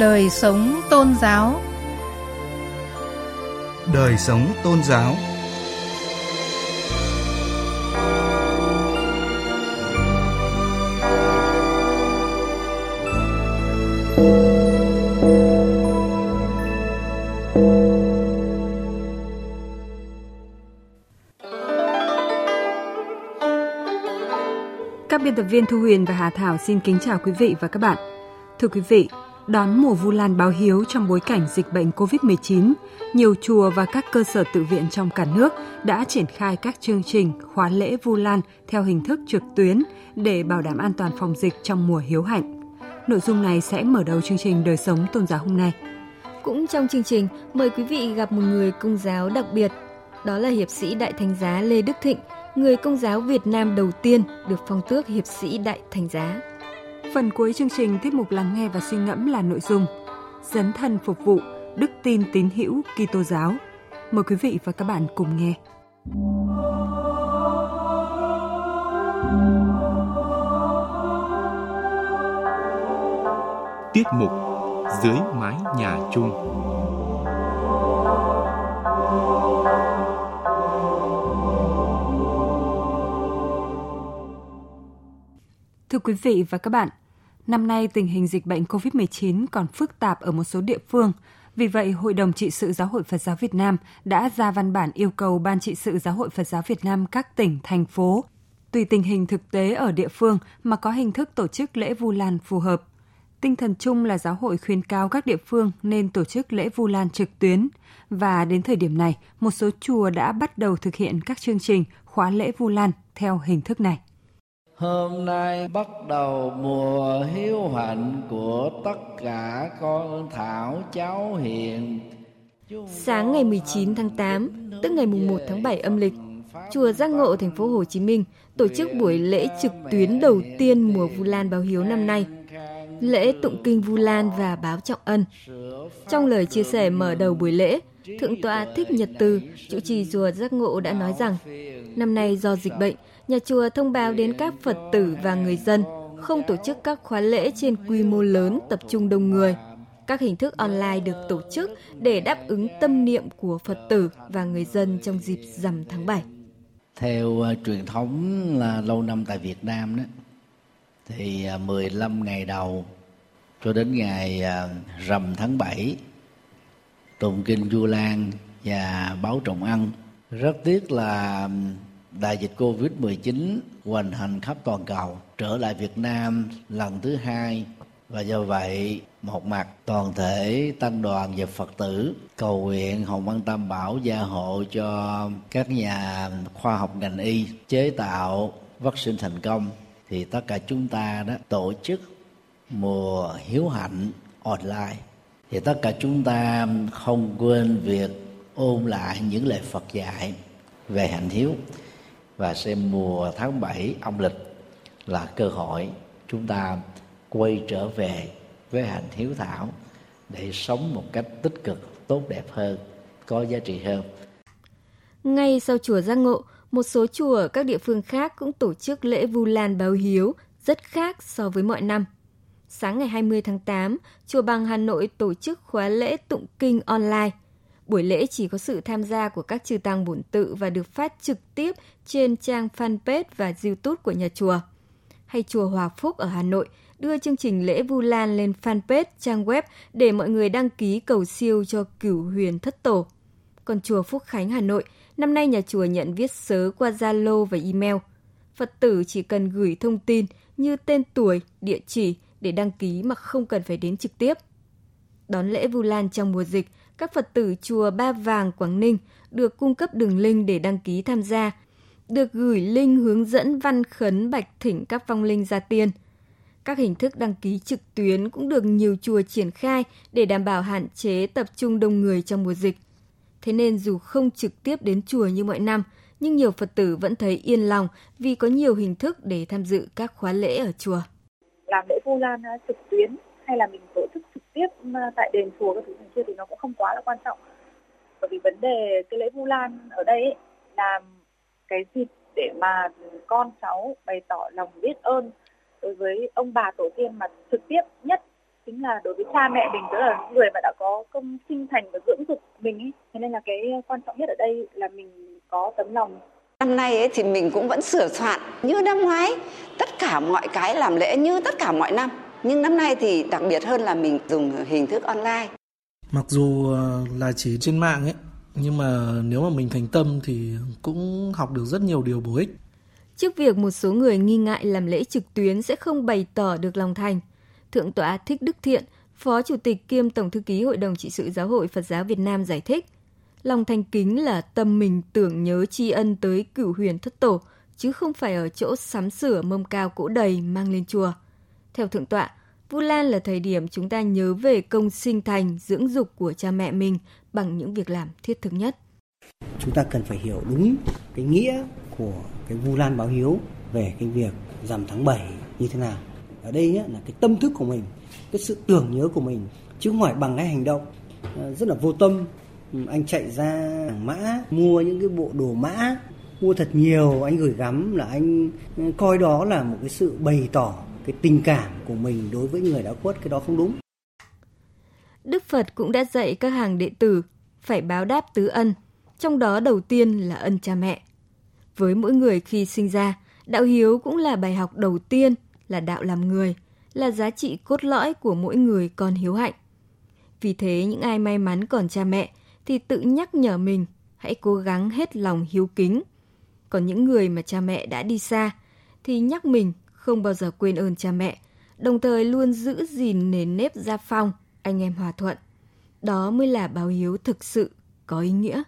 Đời sống tôn giáo Đời sống tôn giáo Các biên tập viên Thu Huyền và Hà Thảo xin kính chào quý vị và các bạn. Thưa quý vị, đón mùa Vu Lan báo hiếu trong bối cảnh dịch bệnh COVID-19, nhiều chùa và các cơ sở tự viện trong cả nước đã triển khai các chương trình khóa lễ Vu Lan theo hình thức trực tuyến để bảo đảm an toàn phòng dịch trong mùa hiếu hạnh. Nội dung này sẽ mở đầu chương trình Đời sống tôn giáo hôm nay. Cũng trong chương trình, mời quý vị gặp một người công giáo đặc biệt, đó là hiệp sĩ Đại Thánh giá Lê Đức Thịnh, người công giáo Việt Nam đầu tiên được phong tước hiệp sĩ Đại Thánh giá. Phần cuối chương trình tiết mục lắng nghe và suy ngẫm là nội dung Dấn thân phục vụ, đức tin tín hữu Kitô giáo. Mời quý vị và các bạn cùng nghe. Tiết mục Dưới mái nhà chung Thưa quý vị và các bạn, năm nay tình hình dịch bệnh COVID-19 còn phức tạp ở một số địa phương. Vì vậy, Hội đồng trị sự Giáo hội Phật giáo Việt Nam đã ra văn bản yêu cầu Ban trị sự Giáo hội Phật giáo Việt Nam các tỉnh, thành phố, tùy tình hình thực tế ở địa phương mà có hình thức tổ chức lễ Vu Lan phù hợp. Tinh thần chung là giáo hội khuyến cáo các địa phương nên tổ chức lễ Vu Lan trực tuyến và đến thời điểm này, một số chùa đã bắt đầu thực hiện các chương trình khóa lễ Vu Lan theo hình thức này. Hôm nay bắt đầu mùa hiếu hạnh của tất cả con thảo cháu hiền. Sáng ngày 19 tháng 8, tức ngày mùng 1 tháng 7 âm lịch, chùa Giác Ngộ thành phố Hồ Chí Minh tổ chức buổi lễ trực tuyến đầu tiên mùa Vu Lan báo hiếu năm nay. Lễ tụng kinh Vu Lan và báo trọng ân. Trong lời chia sẻ mở đầu buổi lễ, Thượng tọa Thích Nhật Từ, chủ trì chùa Giác Ngộ đã nói rằng, năm nay do dịch bệnh, nhà chùa thông báo đến các Phật tử và người dân không tổ chức các khóa lễ trên quy mô lớn tập trung đông người. Các hình thức online được tổ chức để đáp ứng tâm niệm của Phật tử và người dân trong dịp rằm tháng 7. Theo uh, truyền thống là lâu năm tại Việt Nam đó thì à, uh, 15 ngày đầu cho đến ngày uh, rằm tháng 7 tụng kinh Du Lan và báo trọng ăn. Rất tiếc là đại dịch Covid-19 hoành hành khắp toàn cầu, trở lại Việt Nam lần thứ hai. Và do vậy, một mặt toàn thể tăng đoàn và Phật tử cầu nguyện Hồng Văn Tam Bảo gia hộ cho các nhà khoa học ngành y chế tạo vaccine thành công, thì tất cả chúng ta đó tổ chức mùa hiếu hạnh online. Thì tất cả chúng ta không quên việc ôn lại những lời Phật dạy về hạnh hiếu và xem mùa tháng 7 âm lịch là cơ hội chúng ta quay trở về với hạnh hiếu thảo để sống một cách tích cực tốt đẹp hơn có giá trị hơn Ngay sau chùa Giác Ngộ, một số chùa ở các địa phương khác cũng tổ chức lễ Vu Lan báo hiếu rất khác so với mọi năm. Sáng ngày 20 tháng 8, chùa Bằng Hà Nội tổ chức khóa lễ tụng kinh online. Buổi lễ chỉ có sự tham gia của các chư tăng bổn tự và được phát trực tiếp trên trang fanpage và YouTube của nhà chùa. Hay chùa Hòa Phúc ở Hà Nội đưa chương trình lễ Vu Lan lên fanpage trang web để mọi người đăng ký cầu siêu cho cửu huyền thất tổ. Còn chùa Phúc Khánh Hà Nội, năm nay nhà chùa nhận viết sớ qua Zalo và email. Phật tử chỉ cần gửi thông tin như tên tuổi, địa chỉ để đăng ký mà không cần phải đến trực tiếp. Đón lễ Vu Lan trong mùa dịch, các Phật tử chùa Ba Vàng Quảng Ninh được cung cấp đường link để đăng ký tham gia, được gửi link hướng dẫn văn khấn bạch thỉnh các vong linh gia tiên. Các hình thức đăng ký trực tuyến cũng được nhiều chùa triển khai để đảm bảo hạn chế tập trung đông người trong mùa dịch. Thế nên dù không trực tiếp đến chùa như mọi năm, nhưng nhiều Phật tử vẫn thấy yên lòng vì có nhiều hình thức để tham dự các khóa lễ ở chùa. làm lễ Vu Lan à, trực tuyến hay là mình tổ chức tiếp ừ, tại đền chùa các thứ này kia thì nó cũng không quá là quan trọng. Bởi vì vấn đề cái lễ Vu Lan ở đây ấy, là cái dịp để mà con cháu bày tỏ lòng biết ơn đối với ông bà tổ tiên mà trực tiếp nhất chính là đối với cha mẹ mình tức là những người mà đã có công sinh thành và dưỡng dục mình ấy. Thế nên là cái quan trọng nhất ở đây là mình có tấm lòng. Năm nay ấy thì mình cũng vẫn sửa soạn. Như năm ngoái, tất cả mọi cái làm lễ như tất cả mọi năm. Nhưng năm nay thì đặc biệt hơn là mình dùng hình thức online. Mặc dù ờ, là chỉ trên mạng ấy, nhưng mà nếu mà mình thành tâm thì cũng học được rất nhiều điều bổ ích. Trước việc một số người nghi ngại làm lễ trực tuyến sẽ không bày tỏ được lòng thành, Thượng tọa Thích Đức Thiện, Phó Chủ tịch kiêm Tổng thư ký Hội đồng trị sự Giáo hội Phật giáo Việt Nam giải thích, lòng thành kính là tâm mình tưởng nhớ tri ân tới cửu huyền thất tổ, chứ không phải ở chỗ sắm sửa mâm cao cỗ đầy mang lên chùa. Theo Thượng tọa, Vu Lan là thời điểm chúng ta nhớ về công sinh thành, dưỡng dục của cha mẹ mình bằng những việc làm thiết thực nhất. Chúng ta cần phải hiểu đúng cái nghĩa của cái Vu Lan báo hiếu về cái việc rằm tháng 7 như thế nào. Ở đây nhé, là cái tâm thức của mình, cái sự tưởng nhớ của mình, chứ không phải bằng cái hành động ờ, rất là vô tâm. Ừ, anh chạy ra hàng mã, mua những cái bộ đồ mã, mua thật nhiều, anh gửi gắm là anh ờ, coi đó là một cái sự bày tỏ cái tình cảm của mình đối với người đã khuất, cái đó không đúng. Đức Phật cũng đã dạy các hàng đệ tử phải báo đáp tứ ân, trong đó đầu tiên là ân cha mẹ. Với mỗi người khi sinh ra, đạo hiếu cũng là bài học đầu tiên, là đạo làm người, là giá trị cốt lõi của mỗi người con hiếu hạnh. Vì thế những ai may mắn còn cha mẹ thì tự nhắc nhở mình hãy cố gắng hết lòng hiếu kính. Còn những người mà cha mẹ đã đi xa thì nhắc mình không bao giờ quên ơn cha mẹ, đồng thời luôn giữ gìn nền nếp gia phong, anh em hòa thuận. Đó mới là báo hiếu thực sự có ý nghĩa.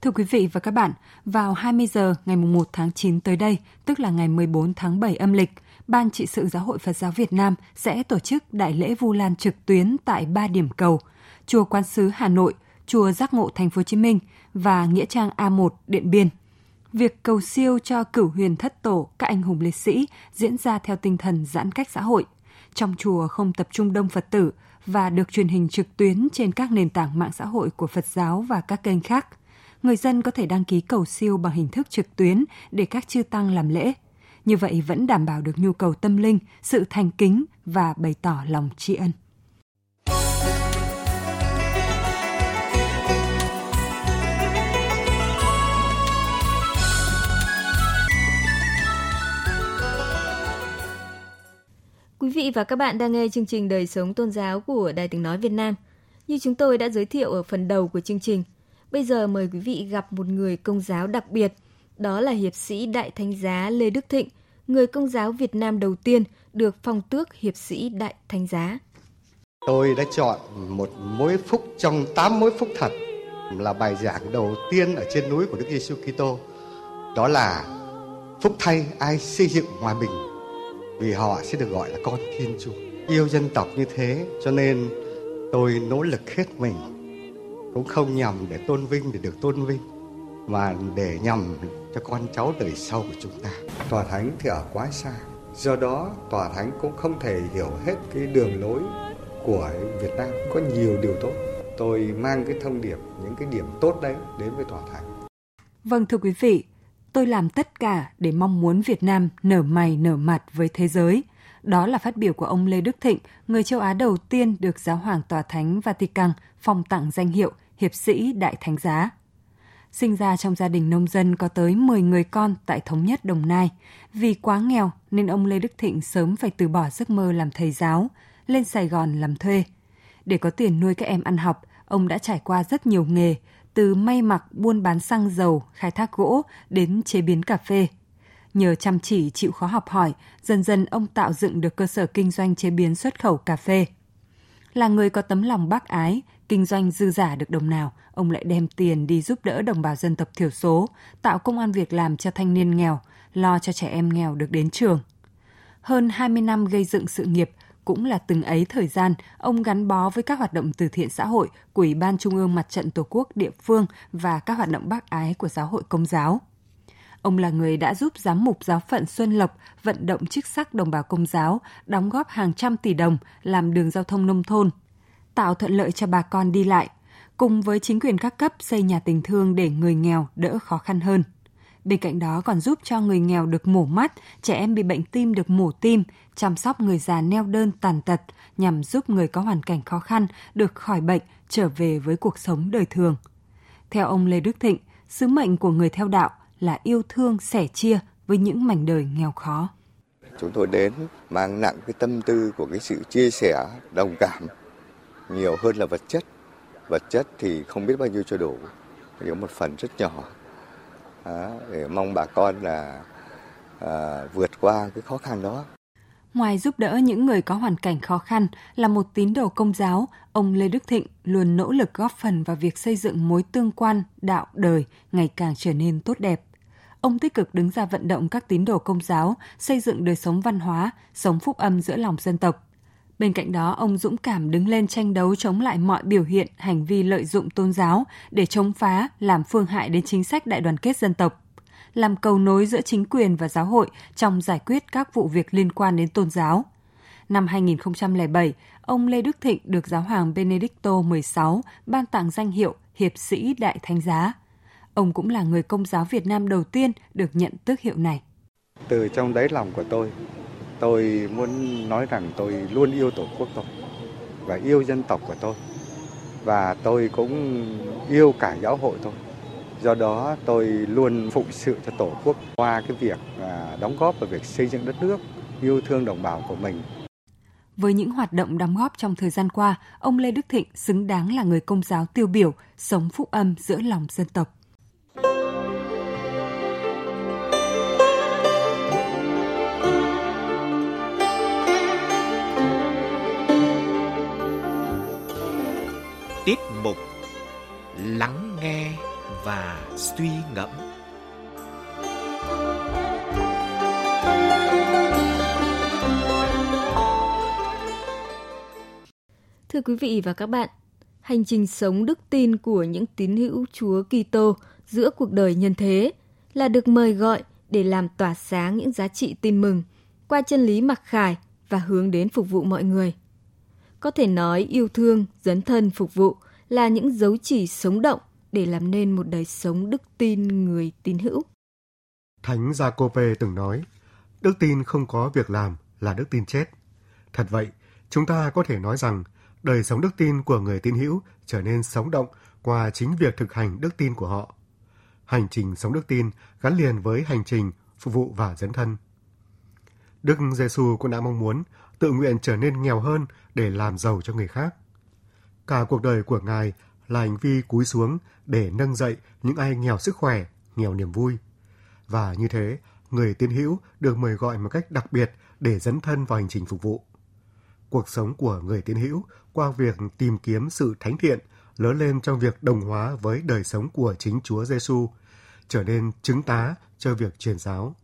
Thưa quý vị và các bạn, vào 20 giờ ngày 1 tháng 9 tới đây, tức là ngày 14 tháng 7 âm lịch, Ban trị sự Giáo hội Phật giáo Việt Nam sẽ tổ chức đại lễ Vu Lan trực tuyến tại ba điểm cầu: Chùa Quan Sứ Hà Nội, Chùa Giác Ngộ Thành phố Hồ Chí Minh và nghĩa trang A1 Điện Biên. Việc cầu siêu cho cửu huyền thất tổ các anh hùng liệt sĩ diễn ra theo tinh thần giãn cách xã hội. Trong chùa không tập trung đông Phật tử và được truyền hình trực tuyến trên các nền tảng mạng xã hội của Phật giáo và các kênh khác – người dân có thể đăng ký cầu siêu bằng hình thức trực tuyến để các chư tăng làm lễ. Như vậy vẫn đảm bảo được nhu cầu tâm linh, sự thành kính và bày tỏ lòng tri ân. Quý vị và các bạn đang nghe chương trình Đời sống tôn giáo của Đài Tiếng Nói Việt Nam. Như chúng tôi đã giới thiệu ở phần đầu của chương trình, Bây giờ mời quý vị gặp một người công giáo đặc biệt, đó là hiệp sĩ Đại Thánh giá Lê Đức Thịnh, người công giáo Việt Nam đầu tiên được phong tước hiệp sĩ Đại Thánh giá. Tôi đã chọn một mối phúc trong tám mối phúc thật là bài giảng đầu tiên ở trên núi của Đức Giêsu Kitô. Đó là phúc thay ai xây dựng hòa bình vì họ sẽ được gọi là con Thiên Chúa. Yêu dân tộc như thế cho nên tôi nỗ lực hết mình cũng không nhằm để tôn vinh để được tôn vinh mà để nhằm cho con cháu đời sau của chúng ta. Tòa thánh thì ở quá xa, do đó tòa thánh cũng không thể hiểu hết cái đường lối của Việt Nam có nhiều điều tốt. Tôi mang cái thông điệp những cái điểm tốt đấy đến với tòa thánh. Vâng thưa quý vị, tôi làm tất cả để mong muốn Việt Nam nở mày nở mặt với thế giới. Đó là phát biểu của ông Lê Đức Thịnh, người châu Á đầu tiên được Giáo hoàng Tòa Thánh Vatican phong tặng danh hiệu hiệp sĩ Đại Thánh Giá. Sinh ra trong gia đình nông dân có tới 10 người con tại Thống nhất Đồng Nai. Vì quá nghèo nên ông Lê Đức Thịnh sớm phải từ bỏ giấc mơ làm thầy giáo, lên Sài Gòn làm thuê. Để có tiền nuôi các em ăn học, ông đã trải qua rất nhiều nghề, từ may mặc, buôn bán xăng dầu, khai thác gỗ đến chế biến cà phê. Nhờ chăm chỉ chịu khó học hỏi, dần dần ông tạo dựng được cơ sở kinh doanh chế biến xuất khẩu cà phê. Là người có tấm lòng bác ái, kinh doanh dư giả được đồng nào, ông lại đem tiền đi giúp đỡ đồng bào dân tộc thiểu số, tạo công an việc làm cho thanh niên nghèo, lo cho trẻ em nghèo được đến trường. Hơn 20 năm gây dựng sự nghiệp, cũng là từng ấy thời gian ông gắn bó với các hoạt động từ thiện xã hội của Ủy ban Trung ương Mặt trận Tổ quốc địa phương và các hoạt động bác ái của giáo hội công giáo. Ông là người đã giúp giám mục giáo phận Xuân Lộc vận động chức sắc đồng bào công giáo, đóng góp hàng trăm tỷ đồng làm đường giao thông nông thôn, tạo thuận lợi cho bà con đi lại, cùng với chính quyền các cấp xây nhà tình thương để người nghèo đỡ khó khăn hơn. Bên cạnh đó còn giúp cho người nghèo được mổ mắt, trẻ em bị bệnh tim được mổ tim, chăm sóc người già neo đơn tàn tật nhằm giúp người có hoàn cảnh khó khăn được khỏi bệnh trở về với cuộc sống đời thường. Theo ông Lê Đức Thịnh, sứ mệnh của người theo đạo là yêu thương sẻ chia với những mảnh đời nghèo khó. Chúng tôi đến mang nặng cái tâm tư của cái sự chia sẻ, đồng cảm nhiều hơn là vật chất. Vật chất thì không biết bao nhiêu cho đủ, chỉ có một phần rất nhỏ để mong bà con là à, vượt qua cái khó khăn đó. Ngoài giúp đỡ những người có hoàn cảnh khó khăn, là một tín đồ công giáo, ông Lê Đức Thịnh luôn nỗ lực góp phần vào việc xây dựng mối tương quan đạo đời ngày càng trở nên tốt đẹp. Ông tích cực đứng ra vận động các tín đồ công giáo xây dựng đời sống văn hóa, sống phúc âm giữa lòng dân tộc. Bên cạnh đó, ông dũng cảm đứng lên tranh đấu chống lại mọi biểu hiện, hành vi lợi dụng tôn giáo để chống phá, làm phương hại đến chính sách đại đoàn kết dân tộc làm cầu nối giữa chính quyền và giáo hội trong giải quyết các vụ việc liên quan đến tôn giáo. Năm 2007, ông Lê Đức Thịnh được giáo hoàng Benedicto XVI ban tặng danh hiệu Hiệp sĩ Đại Thánh Giá. Ông cũng là người công giáo Việt Nam đầu tiên được nhận tước hiệu này. Từ trong đáy lòng của tôi, tôi muốn nói rằng tôi luôn yêu Tổ quốc tôi và yêu dân tộc của tôi. Và tôi cũng yêu cả giáo hội tôi Do đó tôi luôn phụng sự cho Tổ quốc qua cái việc à, đóng góp vào việc xây dựng đất nước, yêu thương đồng bào của mình. Với những hoạt động đóng góp trong thời gian qua, ông Lê Đức Thịnh xứng đáng là người công giáo tiêu biểu, sống phúc âm giữa lòng dân tộc. Tiết mục Lắng nghe và suy ngẫm. Thưa quý vị và các bạn, hành trình sống đức tin của những tín hữu Chúa Kitô giữa cuộc đời nhân thế là được mời gọi để làm tỏa sáng những giá trị tin mừng qua chân lý mặc khải và hướng đến phục vụ mọi người. Có thể nói yêu thương, dấn thân phục vụ là những dấu chỉ sống động để làm nên một đời sống đức tin người tín hữu. Thánh Giacôbê từng nói, đức tin không có việc làm là đức tin chết. Thật vậy, chúng ta có thể nói rằng đời sống đức tin của người tín hữu trở nên sống động qua chính việc thực hành đức tin của họ. Hành trình sống đức tin gắn liền với hành trình phục vụ và dấn thân. Đức Giêsu cũng đã mong muốn tự nguyện trở nên nghèo hơn để làm giàu cho người khác. Cả cuộc đời của Ngài là hành vi cúi xuống để nâng dậy những ai nghèo sức khỏe, nghèo niềm vui. Và như thế, người tiến hữu được mời gọi một cách đặc biệt để dấn thân vào hành trình phục vụ. Cuộc sống của người tiến hữu qua việc tìm kiếm sự thánh thiện lớn lên trong việc đồng hóa với đời sống của chính Chúa Giêsu, trở nên chứng tá cho việc truyền giáo.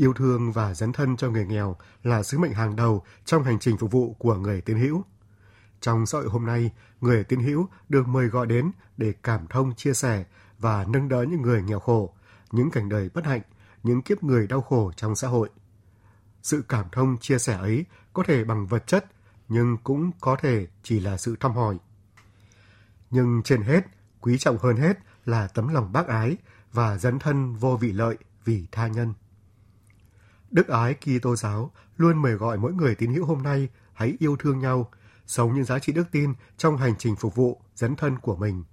Yêu thương và dấn thân cho người nghèo là sứ mệnh hàng đầu trong hành trình phục vụ của người tiến hữu. Trong xã hội hôm nay, người tiến hữu được mời gọi đến để cảm thông chia sẻ và nâng đỡ những người nghèo khổ, những cảnh đời bất hạnh, những kiếp người đau khổ trong xã hội. Sự cảm thông chia sẻ ấy có thể bằng vật chất, nhưng cũng có thể chỉ là sự thăm hỏi. Nhưng trên hết, quý trọng hơn hết là tấm lòng bác ái và dấn thân vô vị lợi vì tha nhân. Đức ái Kitô giáo luôn mời gọi mỗi người tín hữu hôm nay hãy yêu thương nhau, sống những giá trị đức tin trong hành trình phục vụ, dấn thân của mình.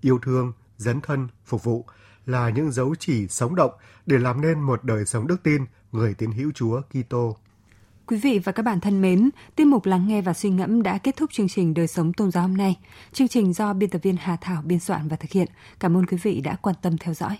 Yêu thương, dấn thân, phục vụ là những dấu chỉ sống động để làm nên một đời sống đức tin người tín hữu Chúa Kitô. Quý vị và các bạn thân mến, tiết mục lắng nghe và suy ngẫm đã kết thúc chương trình Đời sống tôn giáo hôm nay. Chương trình do biên tập viên Hà Thảo biên soạn và thực hiện. Cảm ơn quý vị đã quan tâm theo dõi.